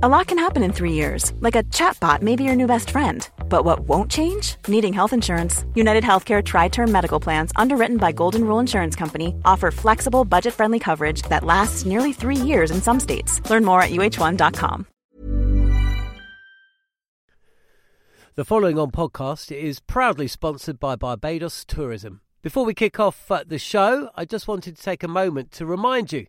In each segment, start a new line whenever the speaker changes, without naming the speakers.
A lot can happen in three years, like a chatbot may be your new best friend. But what won't change? Needing health insurance. United Healthcare Tri Term Medical Plans, underwritten by Golden Rule Insurance Company, offer flexible, budget friendly coverage that lasts nearly three years in some states. Learn more at uh1.com.
The following on podcast is proudly sponsored by Barbados Tourism. Before we kick off uh, the show, I just wanted to take a moment to remind you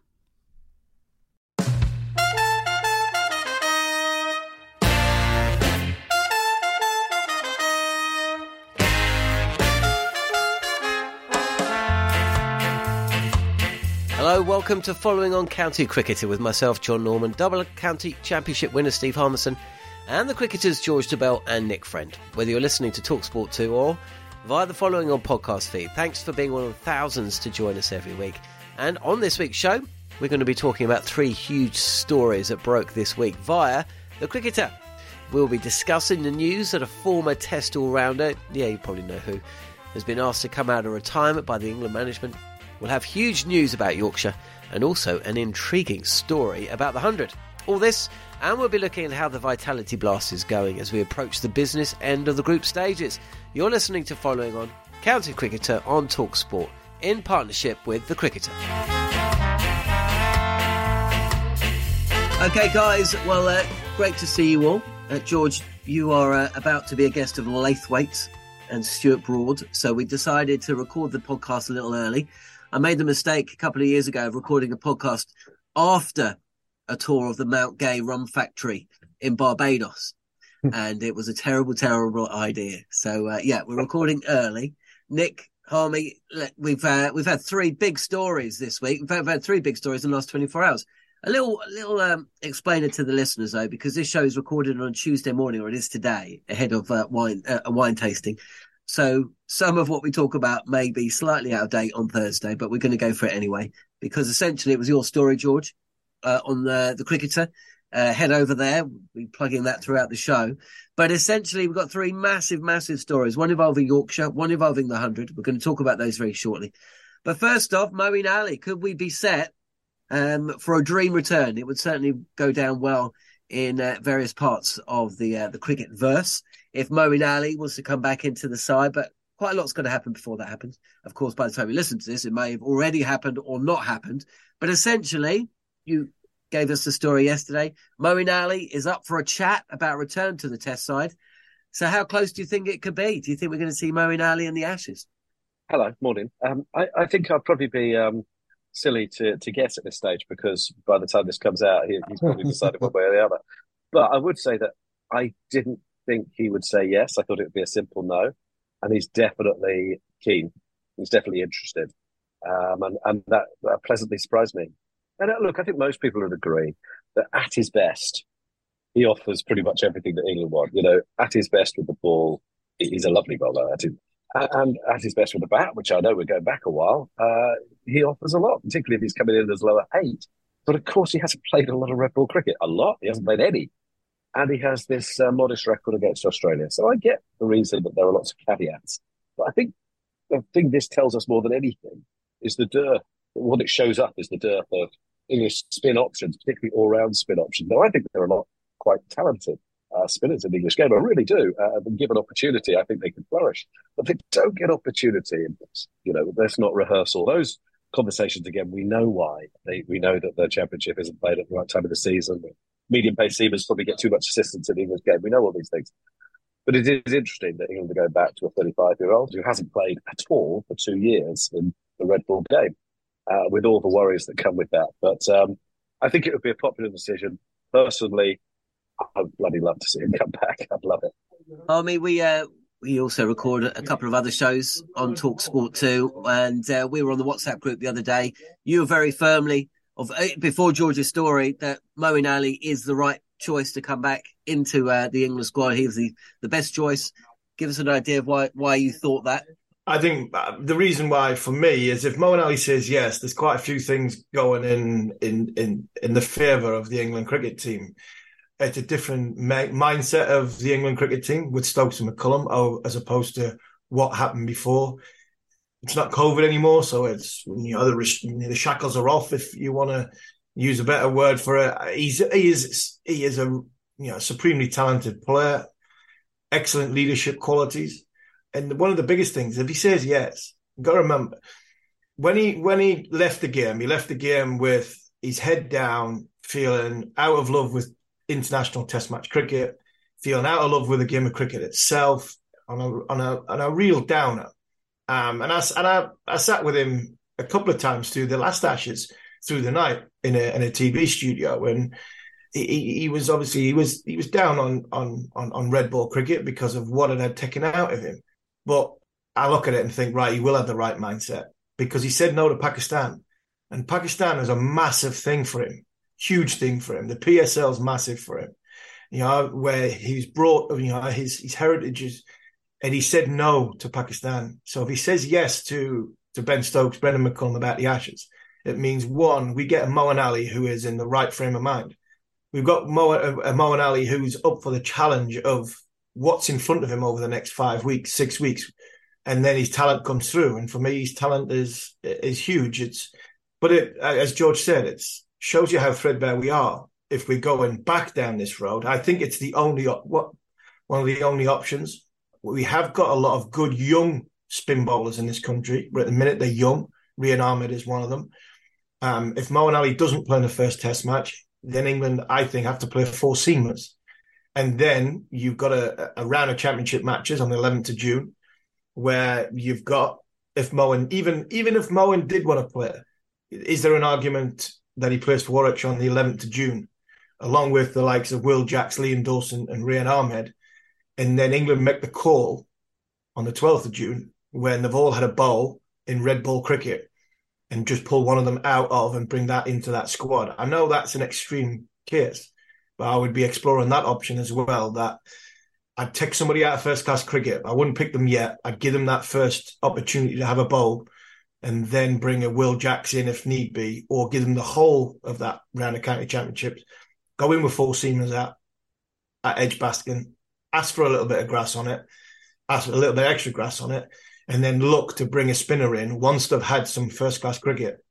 Hello, welcome to Following on County Cricketer with myself, Jon Norman, double county championship winner Steve Harmison, and the cricketers George Dobell and Nick Friend. Whether you're listening to Talksport 2 or via the Following on podcast feed, thanks for being one of thousands to join us every week. And on this week's show, we're going to be talking about three huge stories that broke this week via the cricketer. We'll be discussing the news that a former Test all rounder, yeah, you probably know who, has been asked to come out of retirement by the England management We'll have huge news about Yorkshire and also an intriguing story about the 100. All this, and we'll be looking at how the Vitality Blast is going as we approach the business end of the group stages. You're listening to Following On County Cricketer on Talksport in partnership with The Cricketer. Okay, guys, well, uh, great to see you all. Uh, George, you are uh, about to be a guest of Laithwaite and Stuart Broad, so we decided to record the podcast a little early. I made the mistake a couple of years ago of recording a podcast after a tour of the Mount Gay Rum Factory in Barbados. and it was a terrible, terrible idea. So, uh, yeah, we're recording early. Nick, Harmy, we've, uh, we've had three big stories this week. In fact, we've had three big stories in the last 24 hours. A little, a little, um, explainer to the listeners though, because this show is recorded on Tuesday morning, or it is today, ahead of uh, wine, uh, a wine tasting. So some of what we talk about may be slightly out of date on Thursday, but we're going to go for it anyway because essentially it was your story, George, uh, on the the cricketer. Uh, head over there. We're plugging that throughout the show. But essentially, we've got three massive, massive stories. One involving Yorkshire, one involving the 100. We're going to talk about those very shortly. But first off, Moeen Ali, could we be set um, for a dream return? It would certainly go down well in uh, various parts of the uh, the cricket verse if Moeen Ali wants to come back into the side, but quite a lot's going to happen before that happens. Of course, by the time you listen to this, it may have already happened or not happened. But essentially, you gave us the story yesterday. Moeen Ali is up for a chat about return to the Test side. So, how close do you think it could be? Do you think we're going to see Moeen Ali in the Ashes?
Hello, morning. Um, I, I, think I'd probably be um, silly to, to guess at this stage because by the time this comes out, he, he's probably decided one way or the other. But I would say that I didn't think he would say yes. I thought it would be a simple no, and he's definitely keen. He's definitely interested, um, and and that, pleasantly surprised me. And uh, look, I think most people would agree that at his best, he offers pretty much everything that England want. You know, at his best with the ball, he's a lovely bowler. At his, and at his best with the bat, which I know we're going back a while, uh, he offers a lot, particularly if he's coming in as lower eight. But of course, he hasn't played a lot of red ball cricket. A lot. He hasn't played any and he has this uh, modest record against Australia. So I get the reason that there are lots of caveats, but I think the thing this tells us more than anything is the dearth. What it shows up is the dearth of English spin options, particularly all-round spin options. Though I think there are a lot quite talented uh, spinners in the English game. I really do. Uh, and given opportunity, I think they can flourish. But they don't get opportunity. You know, let's not rehearse all those conversations again. We know why. They, we know that the championship isn't played at the right time of the season medium pace seamers probably get too much assistance in the English game. We know all these things. But it is interesting that England are going back to a 35 year old who hasn't played at all for two years in the red ball game. uh, with all the worries that come with that. But um, I think it would be a popular decision. Personally, I'd bloody love to see him come back. I'd love it.
I mean, we uh, we also record a couple of other shows on Talk Sport too, and uh, we were on the WhatsApp group the other day. You were very firmly of uh, before George's story that Moeen Ali is the right choice to come back into uh, the England squad. He was the, the best choice. Give us an idea of why why you thought that.
I think uh, the reason why for me is if Moeen Ali says yes, there's quite a few things going in in in in the favour of the England cricket team. It's a different mindset of the England cricket team with Stokes and McCullum, oh, as opposed to what happened before. It's not COVID anymore, so it's you know the, the shackles are off. If you want to use a better word for it, he's he is he is a you know supremely talented player, excellent leadership qualities and one of the biggest things, if he says yes, you've got to remember when he when he left the game, he left the game with his head down, feeling out of love with international Test match cricket, feeling out of love with the game of cricket itself, on a on a on a real downer. Um, and I and I, I sat with him a couple of times through the last Ashes through the night in a in a TV studio and he, he was obviously he was he was down on on on, on red ball cricket because of what it had taken out of him. But I look at it and think, right, he will have the right mindset because he said no to Pakistan. And Pakistan is a massive thing for him, huge thing for him. The PSL is massive for him, you know, where he's brought, you know, his, his heritage is, and he said no to Pakistan. So if he says yes to, to Ben Stokes, Brendon McCullum about the Ashes, it means one, we get a Moeen Ali who is in the right frame of mind. We've got Mo, a Moeen Ali who's up for the challenge of what's in front of him over the next five weeks, six weeks, and then his talent comes through. And for me, his talent is is huge. It's but it, as George said, it shows you how threadbare we are. If we're going back down this road, I think it's the only what one of the only options. We have got a lot of good young spin bowlers in this country, but at the minute they're young. Rehan Ahmed is one of them. Um, if Moeen Ali doesn't play in the first Test match, then England, I think, have to play four seamers. And then you've got a, a round of championship matches on the 11th of June, where you've got if Moeen even even if Moeen did want to play, is there an argument that he plays for Warwickshire on the 11th of June, along with the likes of Will Jacks, Liam Dawson, and Rehan Ahmed, and then England make the call on the 12th of June they've all had a bowl in red ball cricket and just pull one of them out of and bring that into that squad. I know that's an extreme case, but I would be exploring that option as well. That I'd take somebody out of first class cricket. I wouldn't pick them yet. I'd give them that first opportunity to have a bowl and then bring a Will Jackson if need be, or give them the whole of that round of county championships. Go in with four seamers at, at Edgbaston, ask for a little bit of grass on it, ask for a little bit extra grass on it, and then look to bring a spinner in once they've had some first class cricket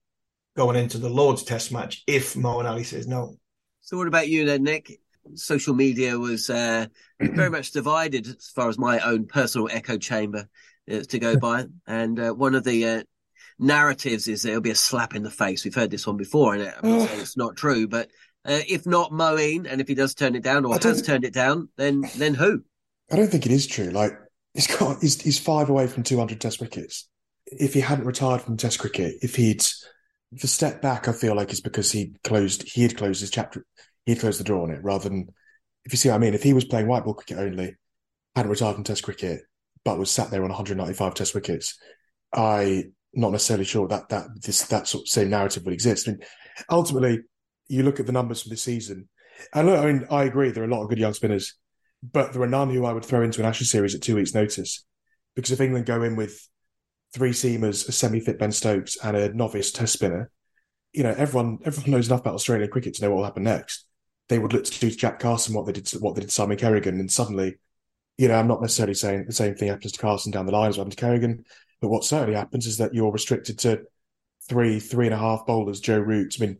going into the Lord's Test match if Moeen Ali says no.
So, what about you then, Nick? Social media was uh, very much divided as far as my own personal echo chamber uh, to go by. And uh, one of the uh, narratives is that it'll be a slap in the face. We've heard this one before, and I'm not saying it's not true, but uh, if not Moeen, and if he does turn it down or has turned it down, then then who?
I don't think it is true. Like he's got he's, he's five away from 200 Test wickets. If he hadn't retired from Test cricket, if he'd the step back, I feel like is because he closed he had closed his chapter, he had closed the door on it rather than if you see what I mean. If he was playing white ball cricket only, hadn't retired from Test cricket, but was sat there on 195 Test wickets, I not necessarily sure that that this that sort of same narrative would exist. I mean, ultimately, you look at the numbers for this season, and look, I mean, I agree there are a lot of good young spinners, but there are none who I would throw into an Ashes series at two weeks' notice, because if England go in with three seamers, a semi-fit Ben Stokes, and a novice test spinner, you know, everyone everyone knows enough about Australian cricket to know what will happen next. They would look to do to Jack Carson what they did to, what they did to Simon Kerrigan, and suddenly, you know, I'm not necessarily saying the same thing happens to Carson down the line as what happened to Kerrigan, but what certainly happens is that you're restricted to three, three and a half bowlers, Joe Root. I mean,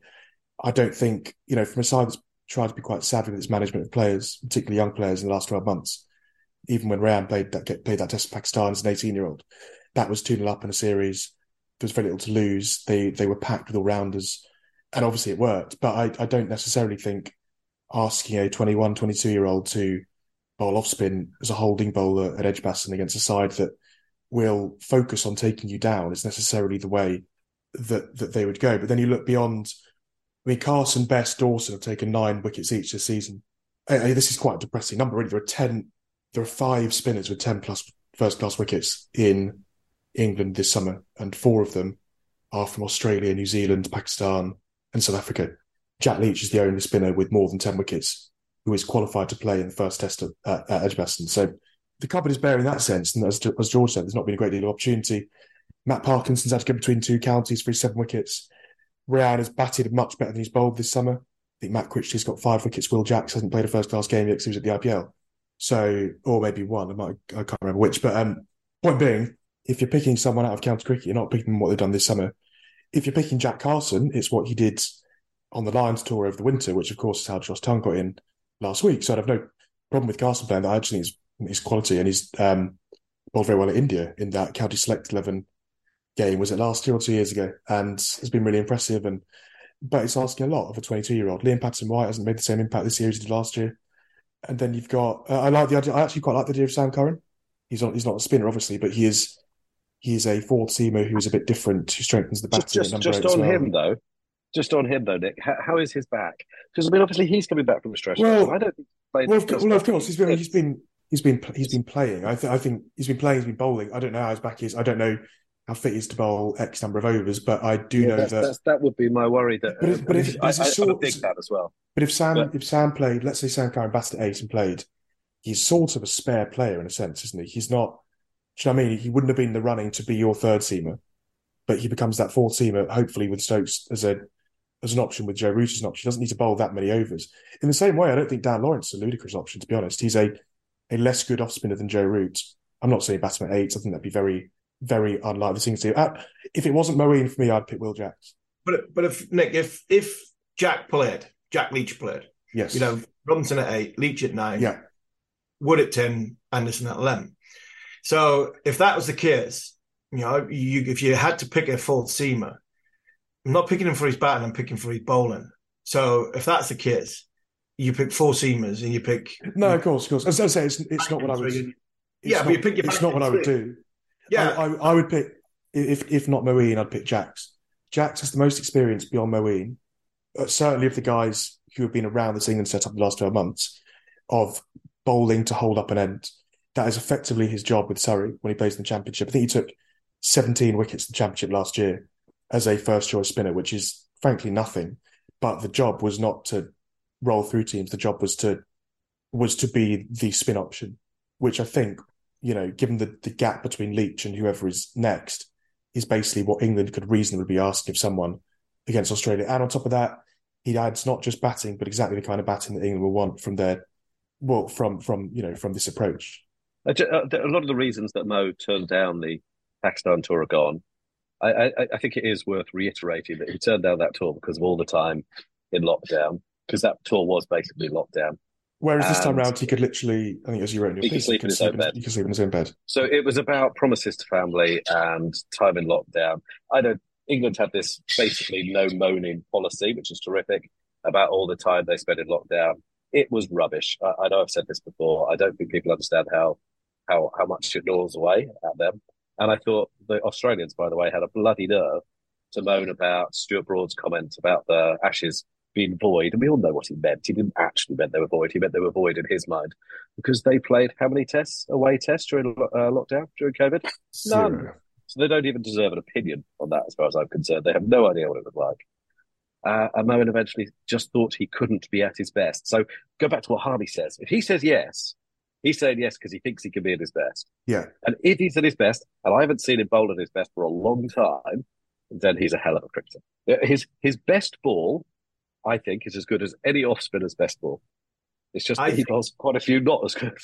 I don't think, you know, from a side that's tried to be quite savvy with its management of players, particularly young players in the last 12 months, even when Rehan played that, played that test in Pakistan as an 18 year old, that was 2 0 up in a series. There was very little to lose. They they were packed with all rounders. And obviously it worked. But I, I don't necessarily think asking a 21, 22 year old to bowl off spin as a holding bowler at Edgbaston against a side that will focus on taking you down is necessarily the way that that they would go. But then you look beyond. I mean, Carson, Bess, Dawson have taken nine wickets each this season. this is quite a depressing number. Really, there are ten. There are five spinners with ten plus first class wickets in England this summer, and four of them are from Australia, New Zealand, Pakistan, and South Africa. Jack Leach is the only spinner with more than 10 wickets who is qualified to play in the first test at, at Edgbaston. So the cupboard is bare in that sense. And as, as George said, there's not been a great deal of opportunity. Matt Parkinson's had to go between two counties for his seven wickets. Rehan has batted much better than he's bowled this summer. I think Matt Critchley's got five wickets. Will Jacks hasn't played a first class game yet because he was at the IPL. So, or maybe one. I, might, I can't remember which. But um, point being, if you're picking someone out of county cricket, you're not picking what they've done this summer. If you're picking Jack Carson, it's what he did on the Lions tour over the winter, which of course is how Josh Tongue got in last week. So I'd have no problem with Carson playing that. I actually think his, his quality and he's um, bowled very well at India in that county select 11 game. Was it last year or two years ago? And has been really impressive. And But it's asking a lot of a 22 year old. Liam Patterson White hasn't made the same impact this year as he did last year. And then you've got, uh, I like the idea, I actually quite like the idea of Sam Curran. He's not, he's not a spinner, obviously, but he is he's a fourth seamer who's a bit different, who strengthens the batting.
Just, just, just on well. him though, just on him though, Nick. How, how is his back? Because I mean, obviously he's coming back from a stress.
Well,
I don't think.
Well, of, well, of course he's been he's been he's been he's been playing. I, th- I think he's been playing. He's been bowling. I don't know how his back is. I don't know how fit is to bowl X number of overs, but I do yeah, know
that's,
that
that's, that would be my worry. That
but if, but if, uh,
I, I, sort, I think that as well.
But if Sam but, if Sam played, let's say Sam Curran batted at eight and played, he's sort of a spare player in a sense, isn't he? He's not. Do you know what I mean? He wouldn't have been the running to be your third seamer but he becomes that fourth seamer, hopefully with Stokes as a as an option with Joe Root as an option. He doesn't need to bowl that many overs. In the same way, I don't think Dan Lawrence is a ludicrous option, to be honest. He's a a less good off spinner than Joe Root. I'm not saying batsman eight. I think that'd be very, very unlikely thing to do. Uh, if it wasn't Moeen for me, I'd pick Will Jacks.
But but if Nick, if if Jack played, Jack Leach played,
yes,
you know Robinson at eight, Leach at nine,
yeah,
Wood at ten, Anderson at eleven. So if that was the case, you know, you, if you had to pick a fourth seamer, I'm not picking him for his batting, I'm picking for his bowling. So if that's the case, you pick four seamers and you pick.
No, of course, of course. As I say, it's, it's not what I would.
yeah,
not,
but you pick your
It's not what I would do.
Yeah,
I, I, I, would pick if if not Moeen, I'd pick Jacks. Jacks has the most experience beyond Moeen, uh, certainly of the guys who have been around this England setup the last twelve months of bowling to hold up an end. That is effectively his job with Surrey when he plays in the Championship. I think he took 17 wickets in the championship last year as a first choice spinner, which is frankly nothing. But the job was not to roll through teams. The job was to was to be the spin option, which I think, you know, given the, the gap between Leach and whoever is next, is basically what England could reasonably be asking of someone against Australia. And on top of that, he adds not just batting, but exactly the kind of batting that England will want from their well, from from you know from this approach.
Uh, a lot of the reasons that Mo turned down the Pakistan tour are gone. I, I, I, think it is worth reiterating that he turned down that tour because of all the time in lockdown, because that tour was basically lockdown.
Whereas and this time round, he could literally, I think, as you wrote in your
he
piece,
sleep in his own bed.
He could sleep in his own bed.
So it was about promises to family and time in lockdown. I don't. England had this basically no moaning policy, which is terrific, about all the time they spent in lockdown. It was rubbish. I, I know I've said this before. I don't think people understand how how how much it gnaws away at them. And I thought the Australians, by the way, had a bloody nerve to moan about Stuart Broad's comment about the Ashes being void. And we all know what he meant. He didn't actually mean they were void. He meant they were void in his mind because they played how many tests, away tests during uh, lockdown, during COVID? None. Zero. So they don't even deserve an opinion on that, as far as I'm concerned. They have no idea what it was like. Uh, and Moeen eventually just thought he couldn't be at his best. So go back to what Harmy says. If he says yes, He's saying yes because he thinks he can be at his best.
Yeah.
And if he's at his best, and I haven't seen him bowl at his best for a long time, then he's a hell of a cricketer. His his best ball, I think, is as good as any off spinner's best ball. It's just that he does quite a few not as good.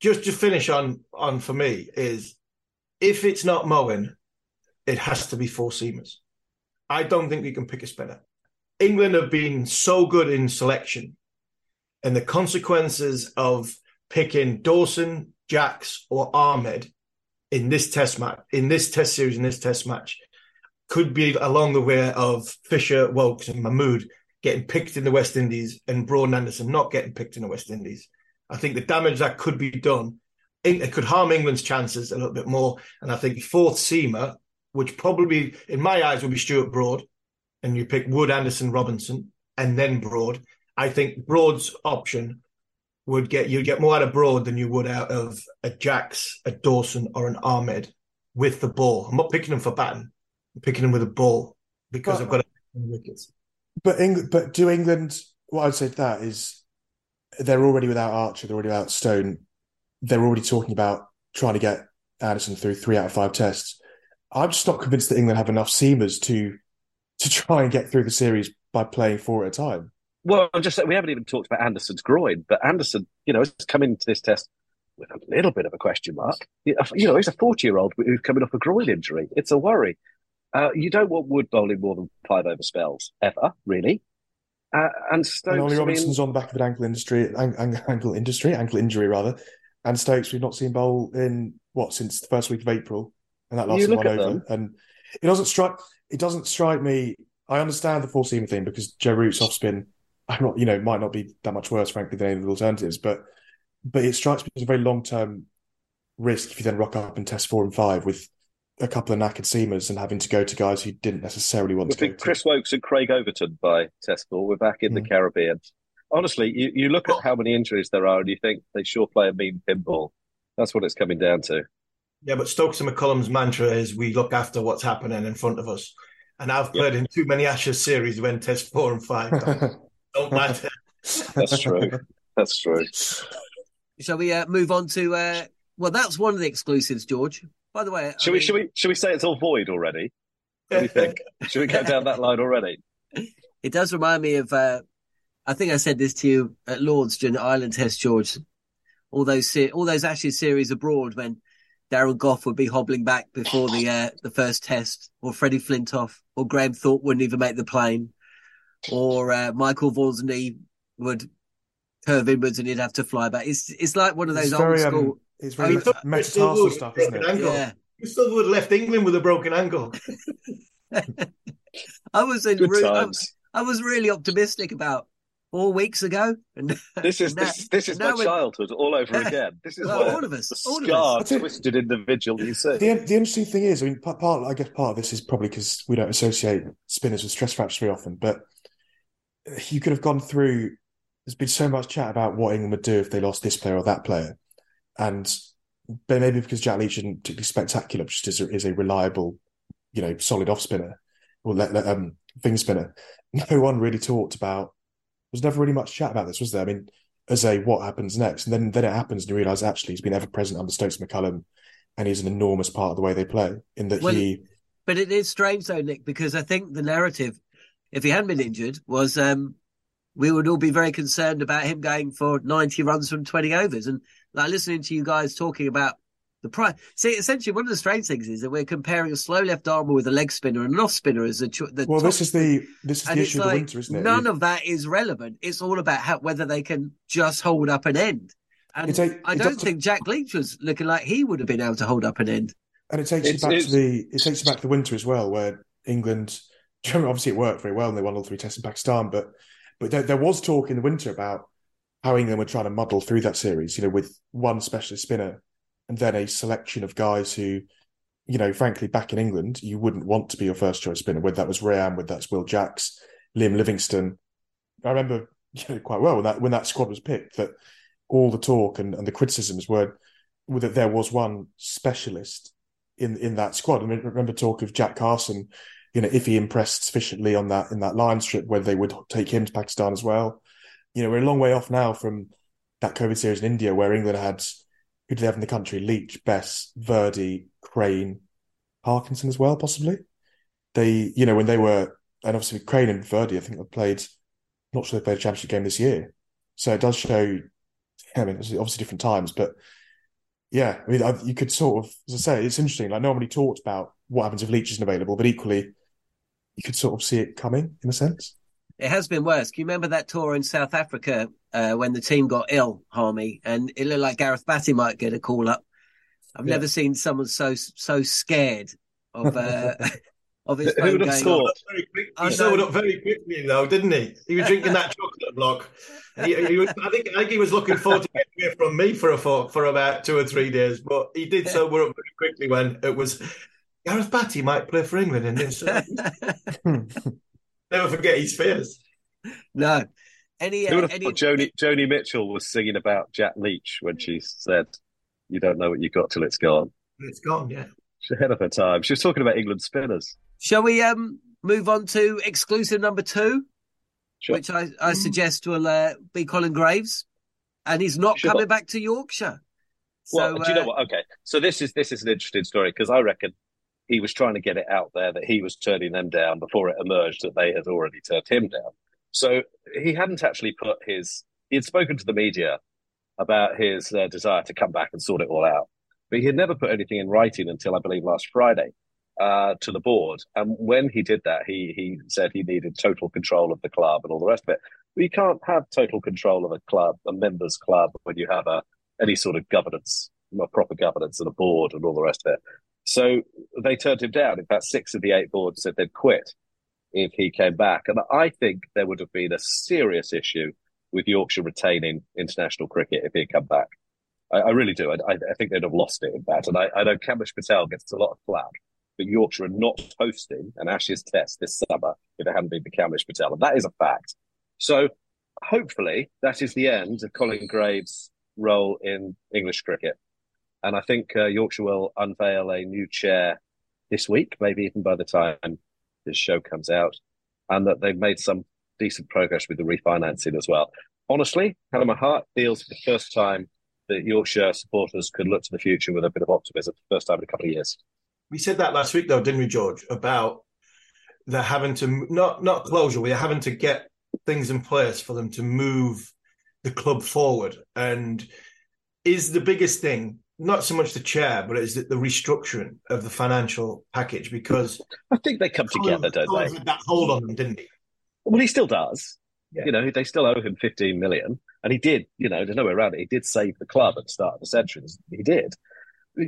Just to finish on on for me is if it's not Moeen, it has to be four seamers. I don't think we can pick a spinner. England have been so good in selection, and the consequences of picking Dawson, Jacks, or Ahmed in this test match, in this test series, in this test match, could be along the way of Fisher, Woakes, and Mahmood getting picked in the West Indies and Broad Anderson not getting picked in the West Indies. I think the damage that could be done, it could harm England's chances a little bit more. And I think fourth seamer which probably in my eyes would be Stuart Broad, and you pick Wood, Anderson, Robinson, and then Broad. I think Broad's option would get you'd get more out of Broad than you would out of a Jacks, a Dawson, or an Ahmed with the ball. I'm not picking them for batting. I'm picking them with a ball because
But-
I've got wickets.
But England, but do England? What I'd say to that is, they're already without Archer. They're already without Stone. They're already talking about trying to get Anderson through three out of five tests. I'm just not convinced that England have enough seamers to to try and get through the series by playing four at a time.
Well, I'm just saying we haven't even talked about Anderson's groin, but Anderson, you know, has come into this test with a little bit of a question mark. You know, he's a 40 year old who's coming off a groin injury. It's a worry. Uh, you don't want Wood bowling more than five over spells ever, really. Uh, and Stokes,
And Ollie Robinson's on the back of an ankle industry, an- an- ankle industry, ankle injury rather. And Stokes, we've not seen bowl in what since the first week of April, and that lasted one over.
them.
And it doesn't strike. It doesn't strike me. I understand the four seamer thing because Joe Root's off spin. I'm not, you know, might not be that much worse, frankly, than any of the alternatives. But but it strikes me as a very long term risk if you then rock up and test four and five with a couple of knackered seamers and having to go to guys who didn't necessarily want
We've
to go
been
to.
Chris Woakes and Craig Overton by test ball. We're back in the
Mm.
Caribbean. Honestly, you, you look at how many injuries there are and you think they sure play a mean pinball. That's what it's coming down to.
Yeah, but Stokes and McCullum's mantra is we look after what's happening in front of us. And I've played in too many Ashes series when test four and five don't, don't matter.
That's true. That's true.
Shall we uh, move on to? Uh, well, that's one of the exclusives, George. By the way, I
Should we? Should we? Should we say it's all void already? What do you think? should we go down that line already?
It does remind me of. Uh, I think I said this to you at Lords during the Ireland Test, George. All those se- all those Ashes series abroad when Darren Gough would be hobbling back before the uh, the first Test, or Freddie Flintoff, or Graham Thorpe wouldn't even make the plane, or uh, Michael Vaughan's knee would curve inwards and he'd have to fly back. It's it's like one of those
It's
old
very,
school.
um, it's
I
very
mean,
meta- metatarsal stuff, isn't it?
Ankle.
yeah,
You still would have left England with a broken ankle.
I was in
Good
re- I,
times.
I was really optimistic about four weeks ago, and
This is
now-
this, this is my
we're-
childhood all over again. This is
Well, all of us,
the
all of us.
scarred,
That's it.
twisted individual you see.
The, the interesting thing is, I mean, part, part I guess part of this is probably because we don't associate spinners with stress fractures very often, but you could have gone through. There's been so much chat about what England would do if they lost this player or that player, and but maybe because Jack Leach isn't particularly spectacular, just is a, is a reliable, you know, solid off spinner or let, let, um, thing spinner. No one really talked about. There was never really much chat about this, was there? I mean, as a what happens next, and then then it happens, and you realise actually he's been ever present under Stokes McCullum, and he's an enormous part of the way they play. In that
Well,
he,
But it is strange though, Nick, because I think the narrative, if he hadn't been injured, was um, we would all be very concerned about him going for 90 runs from 20 overs. And like listening to you guys talking about the price. See, essentially, one of the strange things is that we're comparing a slow left armer with a leg spinner and an off spinner as a cho- the
well,
top-
this is the this is
and
the
it's
issue of the winter, isn't it?
none of that is relevant. It's all about how whether they can just hold up an end. And
It take-
I don't
does-
think Jack Leach was looking like he would have been able to hold up an end.
And it takes
It's-
you back
it's-
to the it takes you back to the winter as well, where England obviously it worked very well and they won all three tests in Pakistan, but but there, there was talk in the winter about how England were trying to muddle through that series, you know, with one specialist spinner and then a selection of guys who, you know, frankly, back in England, you wouldn't want to be your first choice spinner, whether that was Rehan, whether that's Will Jacks, Liam Livingstone. I remember you know, quite well when that when that squad was picked that all the talk and, and the criticisms were that there was one specialist in in that squad. I remember talk of Jack Carson, you know, if he impressed sufficiently on that in that Lions trip, whether they would take him to Pakistan as well. You know, we're a long way off now from that COVID series in India where England had who did they have in the country? Leach, Bess, Virdi, Crane, Parkinson as well, possibly. They, you know, when they were and obviously Crane and Virdi, I think they played not sure they played a championship game this year. So it does show I mean, it's obviously different times, but yeah, I mean, you could sort of, as I say, it's interesting. Like, nobody talked about what happens if Leach isn't available, but equally, you could sort of see it coming in a sense.
It has been worse. Can you remember that tour in South Africa uh, when the team got ill, Harmy, and it looked like Gareth Batty might get a call up? I've
Yeah.
never seen someone so so scared of uh, of his
Who
phone
would have
going
thought?
off.
Very
I
he sobered up very quickly, though, didn't he? He was drinking that chocolate block. He, he was, I think I think he was looking forward to getting away from me for a for, for about two or three days, but he did sober up very quickly when it was Gareth Batty might play for England in this. Never forget his fears.
no. Any, uh, any
Joni, Joni Mitchell was singing about Jack Leach when she said, You don't know what you got till it's gone?
It's gone, yeah.
She's ahead of her time. She was talking about England spinners.
Shall we um move on to exclusive number two,
Sure.
which I, I suggest will uh, be Colin Graves, and he's not
Sure.
coming back to Yorkshire. So
well, do you know
uh,
what? Okay, so this is this is an interesting story because I reckon he was trying to get it out there that he was turning them down before it emerged that they had already turned him down. So he hadn't actually put his. He had spoken to the media about his uh, desire to come back and sort it all out, but he had never put anything in writing until I believe last Friday uh, to the board. And when he did that, he he said he needed total control of the club and all the rest of it. But you can't have total control of a club, a members club, when you have a any sort of governance, a proper governance and a board and all the rest of it. So they turned him down. In fact, six of the eight boards said they'd quit if he came back. And I think there would have been a serious issue with Yorkshire retaining international cricket if he'd come back. I, I really do. I, I, think they'd have lost it in that. And I, I know Kamlesh Patel gets a lot of flack, but Yorkshire are not hosting an Ashes test this summer if it hadn't been for Kamlesh Patel. And that is a fact. So hopefully that is the end of Colin Graves' role in English cricket. And I think uh, Yorkshire will unveil a new chair this week, maybe even by the time this show comes out, and that they've made some decent progress with the refinancing as well. Honestly, hand on my heart, feels for the first time that Yorkshire supporters could look to the future with a bit of optimism, the first time in a couple of years.
We said that last week, though, didn't we, George? About they're having to not not closure, we're having to get things in place for them to move the club forward. And is the biggest thing not so much the chair, but is it the restructuring of the financial package? Because
I think they come together, don't they?
had that hold on them, didn't he?
Well, he still does.
Yeah.
You know, they still owe him 15 million. And he did, you know, there's no way around it. He did save the club at the start of the century. He did.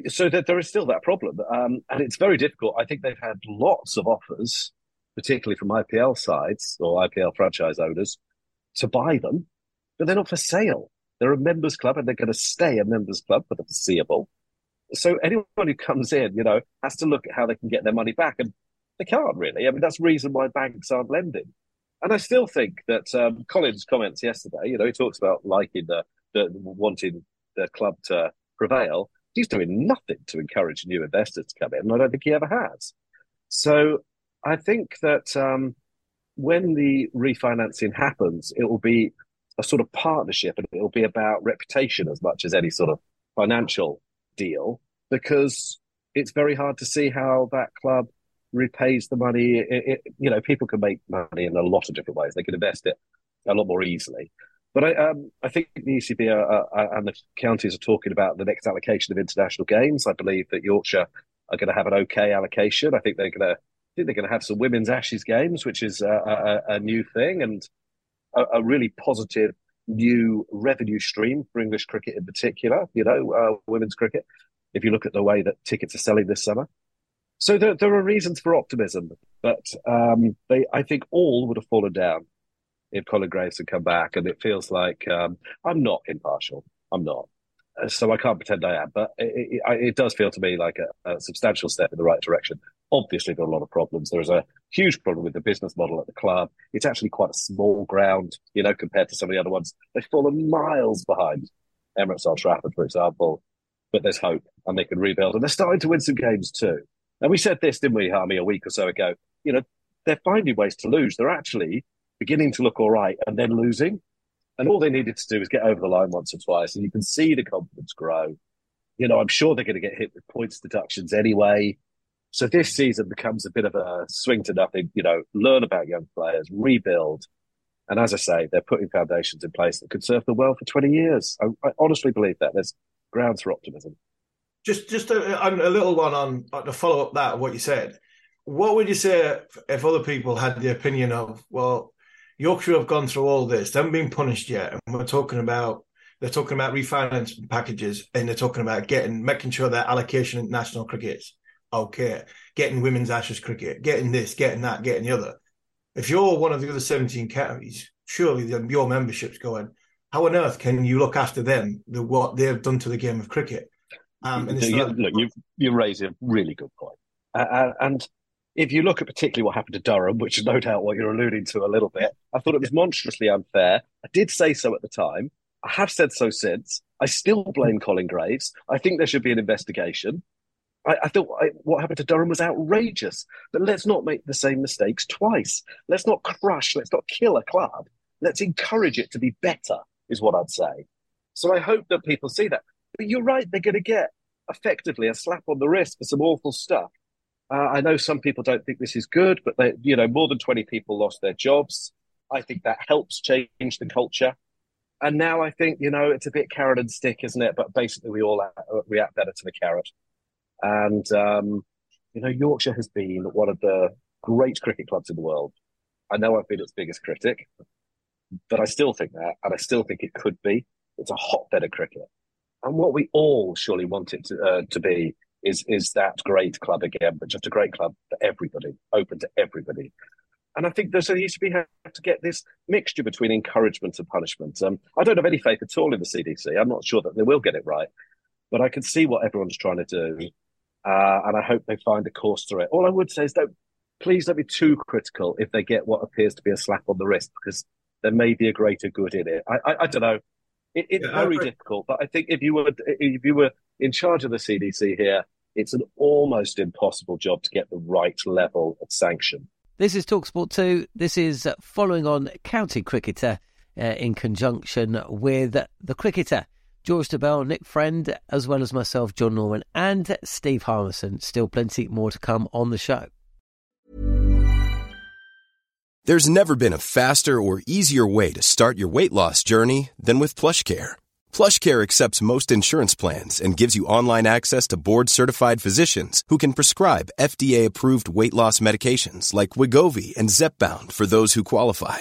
So that there is still that problem. Um, and it's very difficult. I think they've had lots of offers, particularly from IPL sides or IPL franchise owners, to buy them, but they're not for sale. They're a members club and they're going to stay a members club for the foreseeable. So anyone who comes in, you know, has to look at how they can get their money back. And they can't really. I mean, that's the reason why banks aren't lending. And I still think that um, Colin's comments yesterday, you know, he talks about liking the, the wanting the club to prevail. He's doing nothing to encourage new investors to come in, and I don't think he ever has. So I think that um, when the refinancing happens, it will be a sort of partnership, and it will be about reputation as much as any sort of financial deal, because it's very hard to see how that club repays the money. It, it, you know, people can make money in a lot of different ways. They can invest it a lot more easily. But I, um, I think the ECB are, are, and the counties are talking about the next allocation of international games. I believe that Yorkshire are going to have an okay allocation. I think they're going to. I think they're going to have some women's Ashes games, which is a, a, a new thing and a, a, really positive new revenue stream for English cricket in particular. You know, uh, women's cricket. If you look at the way that tickets are selling this summer, so there, there are reasons for optimism, but um, they, I think, all would have fallen down if Colin Graves had come back. And it feels like um, I'm not impartial. I'm not. So I can't pretend I am, but it, it, it does feel to me like a, a, substantial step in the right direction. Obviously, there are a lot of problems. There's a huge problem with the business model at the club. It's actually quite a small ground, you know, compared to some of the other ones. They've fallen miles behind Emirates Old Trafford, for example. But there's hope, and they can rebuild, and they're starting to win some games too. And we said this, didn't we, Harmy, a week or so ago? You know, they're finding ways to lose. They're actually beginning to look all right and then losing. And all they needed to do was get over the line once or twice, and you can see the confidence grow. You know, I'm sure they're going to get hit with points deductions anyway. So this season becomes a bit of a swing to nothing, you know, learn about young players, rebuild. And as I say, they're putting foundations in place that could serve them well for 20 years. I, I honestly believe that. There's grounds for optimism.
Just just a, a little one on, to follow up that what you said. What would you say if other people had the opinion of well, Yorkshire have gone through all this, they haven't been punished yet, and we're talking about they're talking about refinancing packages, and they're talking about getting making sure that allocation in national crickets okay, getting women's Ashes cricket, getting this, getting that, getting the other. If you're one of the other 17 categories, surely the, your membership's going, how on earth can you look after them, the what they've done to the game of cricket?
Um, you, look, you you raise a really good point. Uh, and if you look at particularly what happened to Durham, which is no doubt what you're alluding to a little bit, I thought it was monstrously unfair. I did say so at the time. I have said so since. I still blame Colin Graves. I think there should be an investigation. I, I thought I, what happened to Durham was outrageous. But let's not make the same mistakes twice. Let's not crush, let's not kill a club. Let's encourage it to be better, is what I'd say. So I hope that people see that. But you're right, they're going to get effectively a slap on the wrist for some awful stuff. Uh, I know some people don't think this is good, but they, you know, more than 20 people lost their jobs. I think that helps change the culture. And now I think, you know, it's a bit carrot and stick, isn't it? But basically, we all react better to the carrot. And, um, you know, Yorkshire has been one of the great cricket clubs in the world. I know I've been its biggest critic, but I still think that, and I still think it could be. It's a hotbed of cricket. And what we all surely want it to, uh, to be is is that great club again, but just a great club for everybody, open to everybody. And I think there's a needs to be have to get this mixture between encouragement and punishment. Um, I don't have any faith at all in the CDC. I'm not sure that they will get it right, but I can see what everyone's trying to do, uh, and I hope they find a course through it. All I would say is don't please don't be too critical if they get what appears to be a slap on the wrist, because there may be a greater good in it. I, I, I don't know. It, it's yeah, very difficult, but I think if you were if you were in charge of the CDC here, it's an almost impossible job to get the right level of sanction.
This is Talksport 2. This is following on County Cricketer uh, in conjunction with the cricketer George Dobell, Nick Friend, as well as myself, Jon Norman, and Steve Harmison. Still plenty more to come on the show.
There's never been a faster or easier way to start your weight loss journey than with PlushCare. PlushCare accepts most insurance plans and gives you online access to board-certified physicians who can prescribe FDA-approved weight loss medications like Wegovy and Zepbound for those who qualify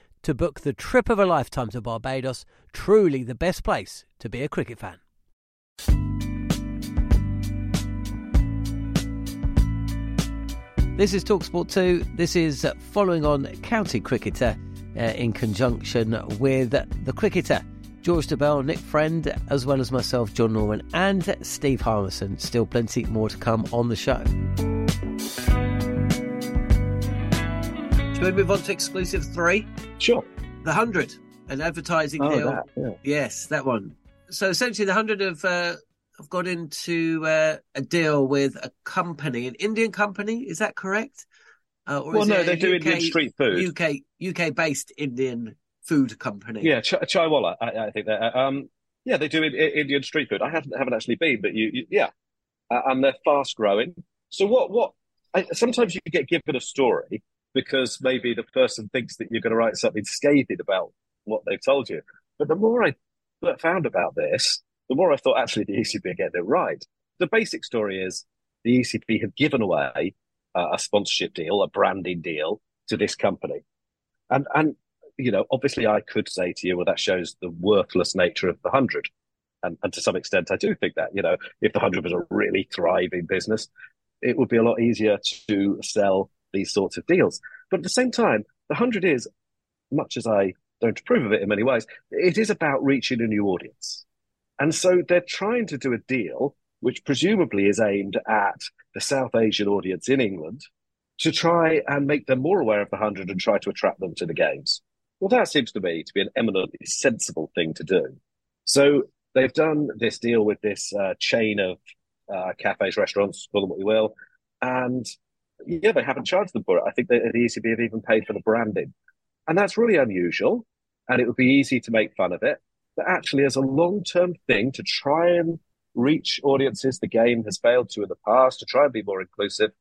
to book the trip of a lifetime to Barbados. Truly the best place to be a cricket fan. This is Talksport 2. This is following on County Cricketer uh, in conjunction with the cricketer George Dobell, Nick Friend, as well as myself, Jon Norman, and Steve Harmison. Still plenty more to come on the show.
Should we move on to exclusive three?
Sure.
The 100, an advertising
oh,
deal.
That, yeah.
Yes, that one. So essentially, the 100 have, uh, have got into uh, a deal with a company, an Indian company. Is that correct?
Uh, well, no, they do Indian street food.
UK UK based Indian food company.
Yeah, Ch- Chaiwalla, I, I think that. Uh, um, yeah, they do Indian street food. I haven't haven't actually been, but you, you yeah, uh, and they're fast growing. So what what? I, sometimes you get given a story, because maybe the person thinks that you're going to write something scathing about what they've told you. But the more I found about this, the more I thought actually the ECB are getting it right. The basic story is the ECB have given away uh, a sponsorship deal, a branding deal to this company. And, and, you know, obviously I could say to you, well, that shows the worthless nature of the 100. And, and to some extent, I do think that, you know, if the 100 was a really thriving business, it would be a lot easier to sell these sorts of deals. But at the same time, the 100 is, much as I don't approve of it in many ways, it is about reaching a new audience. And so they're trying to do a deal which presumably is aimed at the South Asian audience in England to try and make them more aware of the 100 and try to attract them to the games. Well, that seems to me to be an eminently sensible thing to do. So they've done this deal with this uh, chain of uh, cafes, restaurants, call them what you will, and yeah, they haven't charged them for it. I think the ECB have even paid for the branding, and that's really unusual. And it would be easy to make fun of it, but actually, as a long-term thing to try and reach audiences the game has failed to in the past, to try and be more inclusive,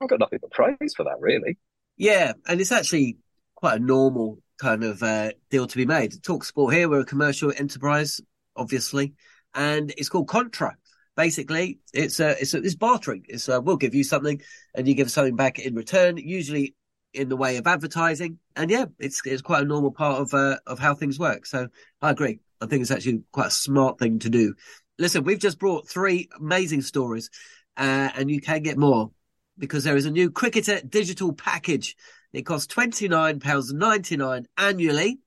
I've got nothing but praise for that, really.
Yeah, and it's actually quite a normal kind of uh, deal to be made. Talk Sport here, we're a commercial enterprise, obviously, and it's called Contra. Basically, it's a, it's a, it's bartering. It's a, we'll give you something, and you give something back in return. Usually in the way of advertising, and yeah, it's it's quite a normal part of uh, of how things work. So I agree. I think it's actually quite a smart thing to do. Listen, we've just brought three amazing stories, uh, and you can get more because there is a new cricketer digital package it costs £29.99 annually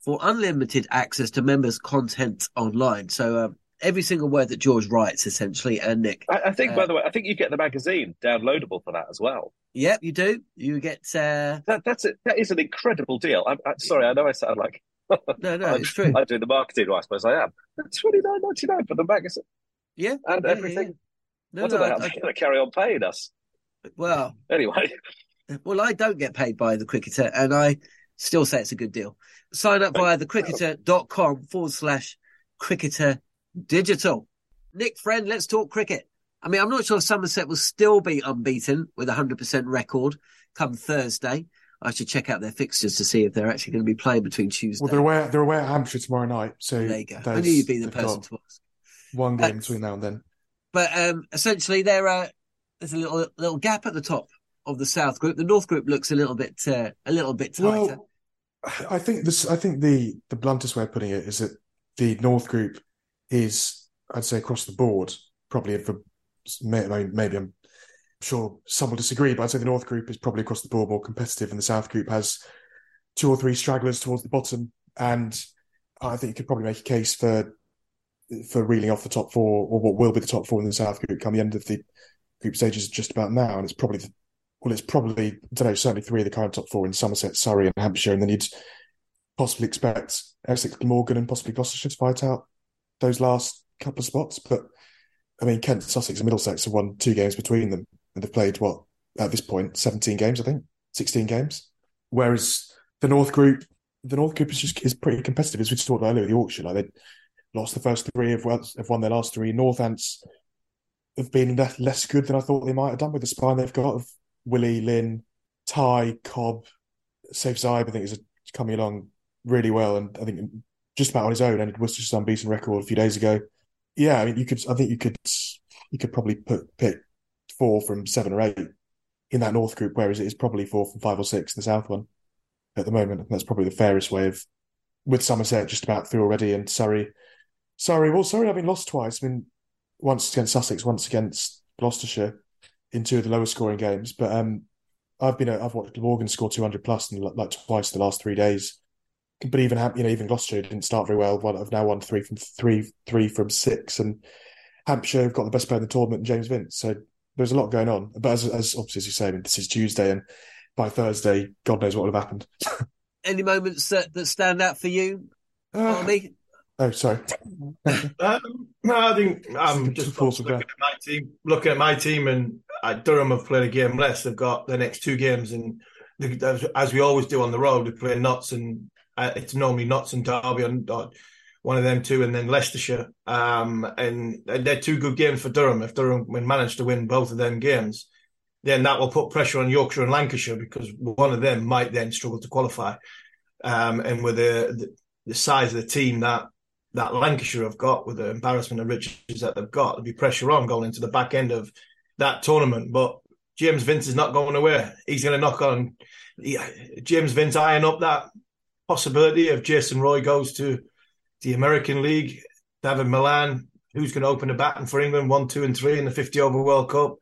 for unlimited access to members' content online. So uh, every single word that George writes, essentially, and Nick.
I, I think, uh, by the way, I think you get the magazine downloadable for that as well.
Yep, you do. You get uh...
that. That's it. That is an incredible deal. I'm, I'm sorry, I know I sound like
no, no, it's true.
I do the marketing, I suppose I am. Twenty nine ninety nine for the magazine.
Yeah,
and
yeah,
everything.
Yeah.
No, no, I, I, going to carry on paying us.
Well,
anyway,
well, I don't get paid by the cricketer, and I still say it's a good deal. Sign up via thecricketer.com forward slash cricketer digital. Nick Friend, let's talk cricket. I mean, I'm not sure Somerset will still be unbeaten with a 100% record come Thursday. I should check out their fixtures to see if they're actually going to be playing between Tuesday.
Well, they're away, they're away at Hampshire tomorrow night. So
there you go. I knew you'd be the person to ask.
One game between now and then.
But um, essentially, there uh, there's a little little gap at the top of the South group. The North group looks a little bit uh, a little bit tighter. Well,
I think this. I think the the bluntest way of putting it is that the North group is, I'd say, across the board, probably for maybe I'm sure some will disagree, but I'd say the North group is probably across the board more competitive, and the South group has. Two or three stragglers towards the bottom, and I think you could probably make a case for for reeling off the top four or what will be the top four in the South group come the end of the group stages just about now, and it's probably the well, it's probably I don't know, certainly three of the current top four in Somerset, Surrey, and Hampshire, and then you'd possibly expect Essex, Glamorgan, and possibly Gloucestershire to fight out those last couple of spots. But I mean, Kent, Sussex, and Middlesex have won two games between them, and they've played what at this point seventeen games, I think, sixteen games. Whereas the North Group, the North Group is just is pretty competitive, as we talked earlier with the auction. Like they lost the first three, have won, have won their last three. Northants have been less good than I thought they might have done with the spine they've got of Willey, Lynn, Tye, Cobb, Saif Zaib, I think is coming along really well, and I think just about on his own. And Worcester's unbeaten record a few days ago. Yeah, I mean, you could. I think you could. You could probably put pick four from seven or eight in that North group, whereas it is probably four from five or six in the South one at the moment. That's probably the fairest way of. With Somerset just about through already, and Surrey, Surrey. Well, Surrey having lost twice. I mean, once against Sussex, once against Gloucestershire in two of the lowest scoring games. But um, I've been I've watched Morgan score 200 plus in like twice the last three days. But even you know even Gloucestershire didn't start very well. One I've now won three from three three from six, and Hampshire have got the best player in the tournament, James Vince. So there's a lot going on. But as, as obviously as you say, I mean, this is Tuesday, and by Thursday, God knows what will have happened.
Any moments that, that stand out for you, uh, me?
Oh, sorry.
um, no, I think I'm just looking at my team. Looking at my team, and uh, Durham have played a game less. They've got the next two games, and as we always do on the road, we play Notts, and uh, it's normally Notts and Derby, and one of them two, and then Leicestershire. Um, and they're two good games for Durham. If Durham manage to win both of them games, then that will put pressure on Yorkshire and Lancashire because one of them might then struggle to qualify. Um, and with the, the, the size of the team that that Lancashire have got with the embarrassment of riches that they've got, there'll be pressure on going into the back end of that tournament. But James Vince is not going away. He's going to knock on James Vince eyeing up that possibility of Jason Roy goes to the American League, Dawid Malan, who's going to open the baton for England, one, two, and three in the 50 over World Cup.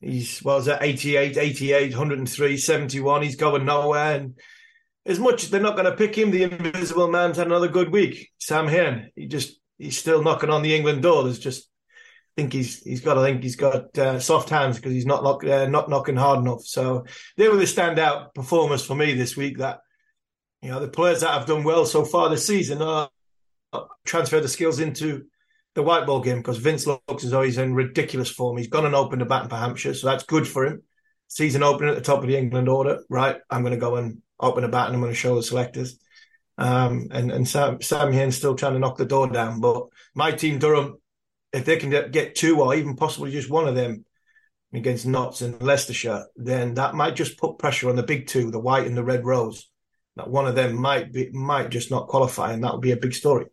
He's was at 88, 88, 103, 71. He's going nowhere. And as much as they're not going to pick him, the invisible man's had another good week. Sam Hain, he just he's still knocking on the England door. There's just I think he's he's got I think he's got uh, soft hands because he's not lock, uh, not knocking hard enough. So they were the standout performers for me this week. That you know the players that have done well so far this season are transfer the skills into the white ball game because Vince as though he's in ridiculous form. He's gone and opened a batting for Hampshire, so that's good for him. Season opener at the top of the England order, right? I'm going to go and open a bat and I'm going to show the selectors. Um, and and Sam Sam Hain's still trying to knock the door down. But my team Durham, if they can get two or even possibly just one of them against Notts and Leicestershire, then that might just put pressure on the big two, the white and the red rose. That one of them might be might just not qualify, and that would be a big story.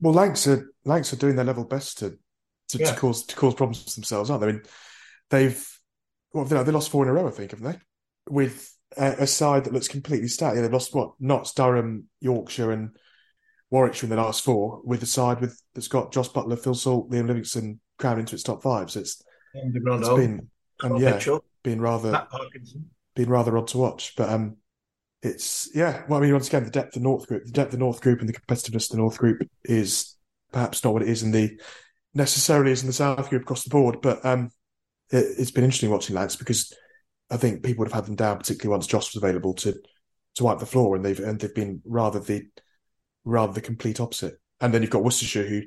Well, Lancs are Lancs are doing their level best to to, yeah. to cause to cause problems themselves, aren't they? I mean, they've well, they, they lost four in a row, I think, haven't they? With a, a side that looks completely stacked. Yeah, they've lost what Notts, Durham, Yorkshire, and Warwickshire in the last four. With a side with that's got Jos Buttler, Phil Salt, Liam Livingstone crammed into its top five. So it's, it's been and yeah, been rather been rather odd to watch. But um, it's yeah. Well, I mean, once again, the depth of North Group, the depth of North Group, and the competitiveness of the North Group is perhaps not what it is in the necessarily is in the South Group across the board. But um, it, has been interesting watching Lancs because I think people would have had them down, particularly once Jos was available to to wipe the floor, and they've and they've been rather the rather the complete opposite. And then you've got Worcestershire, who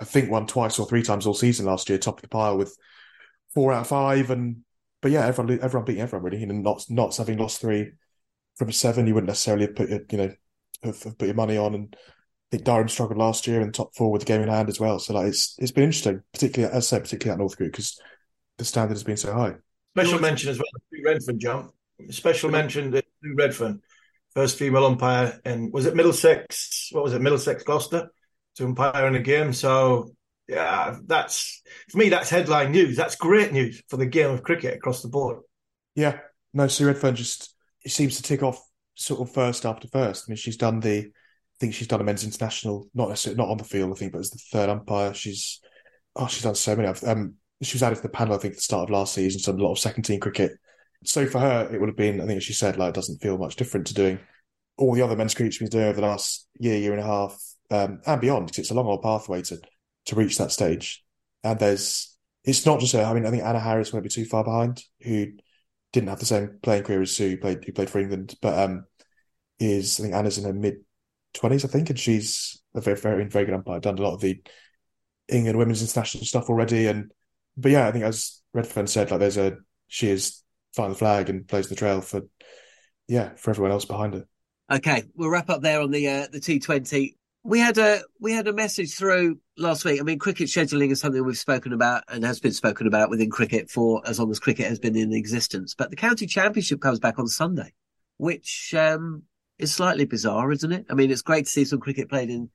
I think won twice or three times all season last year, top of the pile with four out of five, and but yeah, everyone everyone beating everyone really, and not not having lost three from a seven, you wouldn't necessarily have put your, you know have, have put your money on. And I think Durham struggled last year in the top four with the game in hand as well. So like it's it's been interesting, particularly as I said, particularly at North Group because the standard has been so high.
Special mention as well, Sue Redfern, Jon. Special mention to Sue Redfern, first female umpire, and was it Middlesex? What was it, Middlesex Gloucester to umpire in a game? So yeah, that's for me. That's headline news. That's great news for the game of cricket across the board.
Yeah, no, Sue Redfern just seems to tick off sort of first after first. I mean, she's done the, I think she's done a men's international, not not on the field, I think, but as the third umpire. She's, oh, she's done so many. Um, she was added to the panel, I think, at the start of last season. Done a lot of second team cricket. So for her, it would have been, I think, as she said, like it doesn't feel much different to doing all the other men's cricket she's been doing over the last year, year and a half, um, and beyond, because it's a long old pathway to to reach that stage. And there's, it's not just her. I mean, I think Anna Harris won't be too far behind, who didn't have the same playing career as Sue, who played who played for England, but um, is I think Anna's in her mid twenties, I think, and she's a very very very good umpire. Done a lot of the England women's international stuff already, and but yeah, I think as Redfern said, like there's a she is flying the flag and plays the trail for yeah for everyone else behind her.
Okay, we'll wrap up there on the uh, the T Twenty we had a we had a message through last week. I mean, cricket scheduling is something we've spoken about and has been spoken about within cricket for as long as cricket has been in existence. But the county championship comes back on Sunday, which um, is slightly bizarre, isn't it? I mean, it's great to see some cricket played in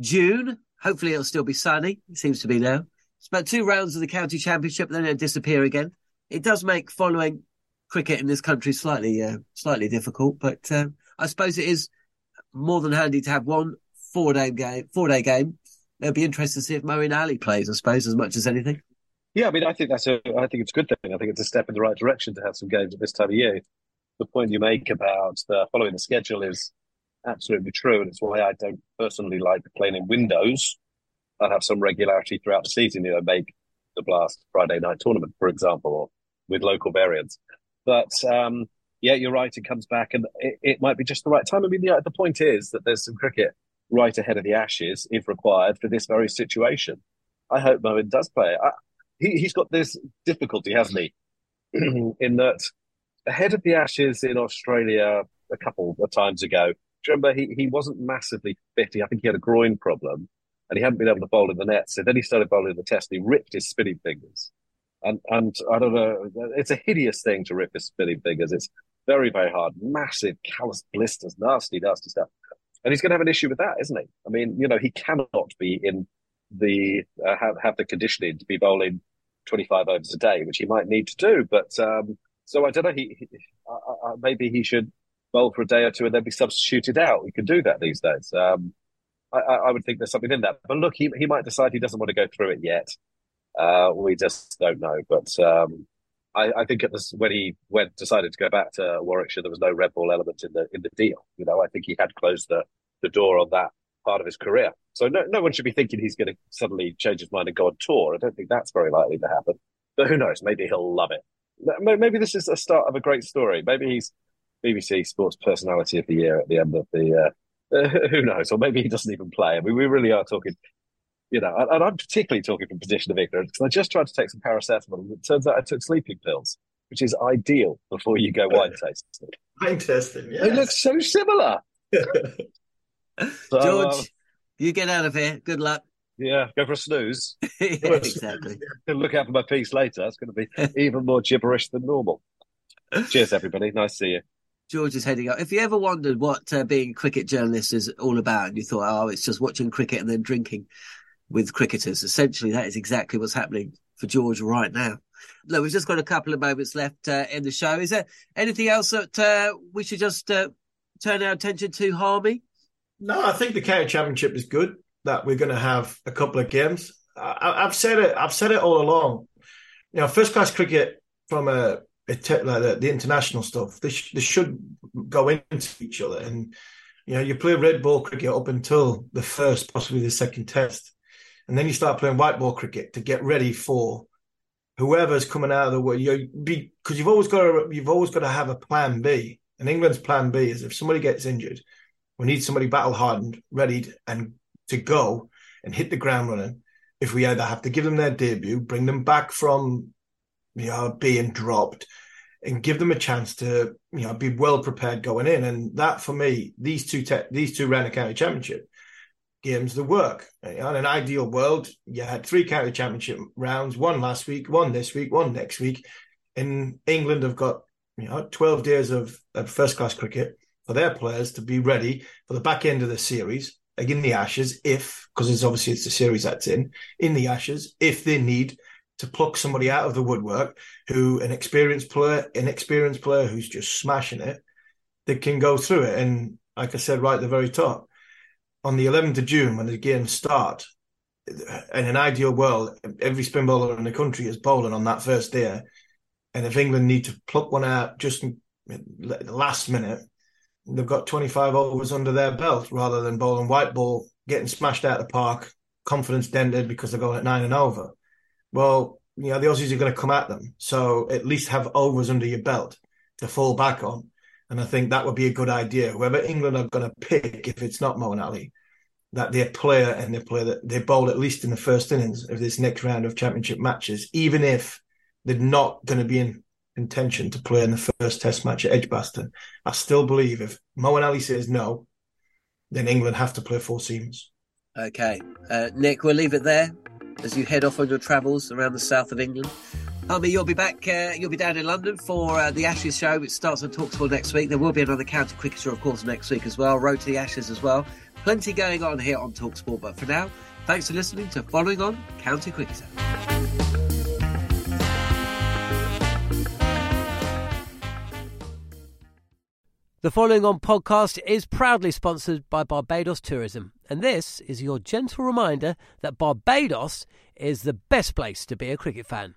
June. Hopefully, it'll still be sunny. It seems to be now. It's about two rounds of the county championship, then it'll disappear again. It does make following cricket in this country slightly uh, slightly difficult, but uh, I suppose it is more than handy to have one four day game, four day game. It'll be interesting to see if Moeen Ali plays, I suppose, as much as anything.
Yeah, I mean, I think that's a, I think it's a good thing. I think it's a step in the right direction to have some games at this time of year. The point you make about following the schedule is absolutely true, and it's why I don't personally like playing in windows. I'd have some regularity throughout the season. You know, make the Blast Friday night tournament, for example, or with local variants. But um, yeah, you're right. It comes back, and it, it might be just the right time. I mean, the, the point is that there's some cricket right ahead of the Ashes, if required, for this very situation. I hope Moeen does play. I, he, he's got this difficulty, hasn't he? in that ahead of the Ashes in Australia a couple of times ago, remember he, he wasn't massively fit. I think he had a groin problem and he hadn't been able to bowl in the net. So then he started bowling in the test and he ripped his spinning fingers. And and I don't know, it's a hideous thing to rip his spinning fingers. It's very, very hard. Massive callous blisters, nasty, nasty stuff and he's going to have an issue with that, isn't he? I mean, you know, he cannot be in the uh, have have the conditioning to be bowling 25 overs a day, which he might need to do. But um, so I don't know. He, he maybe he should bowl for a day or two and then be substituted out. He can do that these days. Um, I, I, would think there's something in that. But look, he he might decide he doesn't want to go through it yet. Uh, we just don't know. But um, I, I think when he went decided to go back to Warwickshire, there was no red ball element in the in the deal. You know, I think he had closed the the door on that part of his career. So no, no one should be thinking he's going to suddenly change his mind and go on tour. I don't think that's very likely to happen. But who knows? Maybe he'll love it. Maybe this is a start of a great story. Maybe he's BBC Sports Personality of the Year at the end of the. Uh, who knows? Or maybe he doesn't even play. I mean, we really are talking you know, and I'm particularly talking from position of ignorance because I just tried to take some paracetamol and it turns out I took sleeping pills, which is ideal before you go wine tasting.
Wine tasting, yeah.
They look so similar.
so, George, uh, you get out of here. Good luck.
Yeah, go for a snooze.
yeah, exactly.
Look out for my piece later. It's going to be even more gibberish than normal. Cheers, everybody. Nice to see you.
George is heading up. If you ever wondered what uh, being a cricket journalist is all about, and you thought, oh, it's just watching cricket and then drinking, with cricketers. Essentially, that is exactly what's happening for George right now. Look, we've just got a couple of moments left uh, in the show. Is there anything else that uh, we should just uh, turn our attention to, Harmy?
No, I think the county championship is good. That we're going to have a couple of games. I, have said it. I've said it all along. You know, first class cricket from a, a te- like the, the, international stuff. They, sh- they should go into each other, and you know, you play red ball cricket up until the first, possibly the second test and then you start playing white ball cricket to get ready for whoever's coming out of the way. You because you've always got to you've always got to have a plan B. And England's plan B is if somebody gets injured, we need somebody battle hardened, ready and to go and hit the ground running. If we either have to give them their debut, bring them back from you know being dropped, and give them a chance to you know be well prepared going in. And that for me, these two te- these two round of county championship games the work. In an ideal world, you had three county championship rounds, one last week, one this week, one next week. In England, have got you know 12 days of, of first class cricket for their players to be ready for the back end of the series in the Ashes, if because it's obviously it's the series that's in in the Ashes, if they need to pluck somebody out of the woodwork who an experienced player, an experienced player who's just smashing it, they can go through it. And like I said right at the very top, on the 11th of June when the games start, in an ideal world, every spin bowler in the country is bowling on that first day. And if England need to pluck one out just the last minute, they've got 25 overs under their belt rather than bowling white ball, getting smashed out of the park, confidence dented because they're going at nine and over. Well, you know, the Aussies are going to come at them. So at least have overs under your belt to fall back on. And I think that would be a good idea. Whoever England are going to pick, if it's not Moeen Ali, that their player and their player that they bowl at least in the first innings of this next round of championship matches, even if they're not going to be in intention to play in the first test match at Edgbaston. I still believe if Moeen Ali says no, then England have to play four seams.
Okay. Uh, Nick, we'll leave it there as you head off on your travels around the south of England. Harmy, you'll be back. Uh, you'll be down in London for uh, the Ashes show, which starts on Talksport next week. There will be another county cricketer, of course, next week as well. Road to the Ashes as well. Plenty going on here on Talksport. But for now, thanks for listening to Following On County Cricketer.
The following on podcast is proudly sponsored by Barbados Tourism, and this is your gentle reminder that Barbados is the best place to be a cricket fan.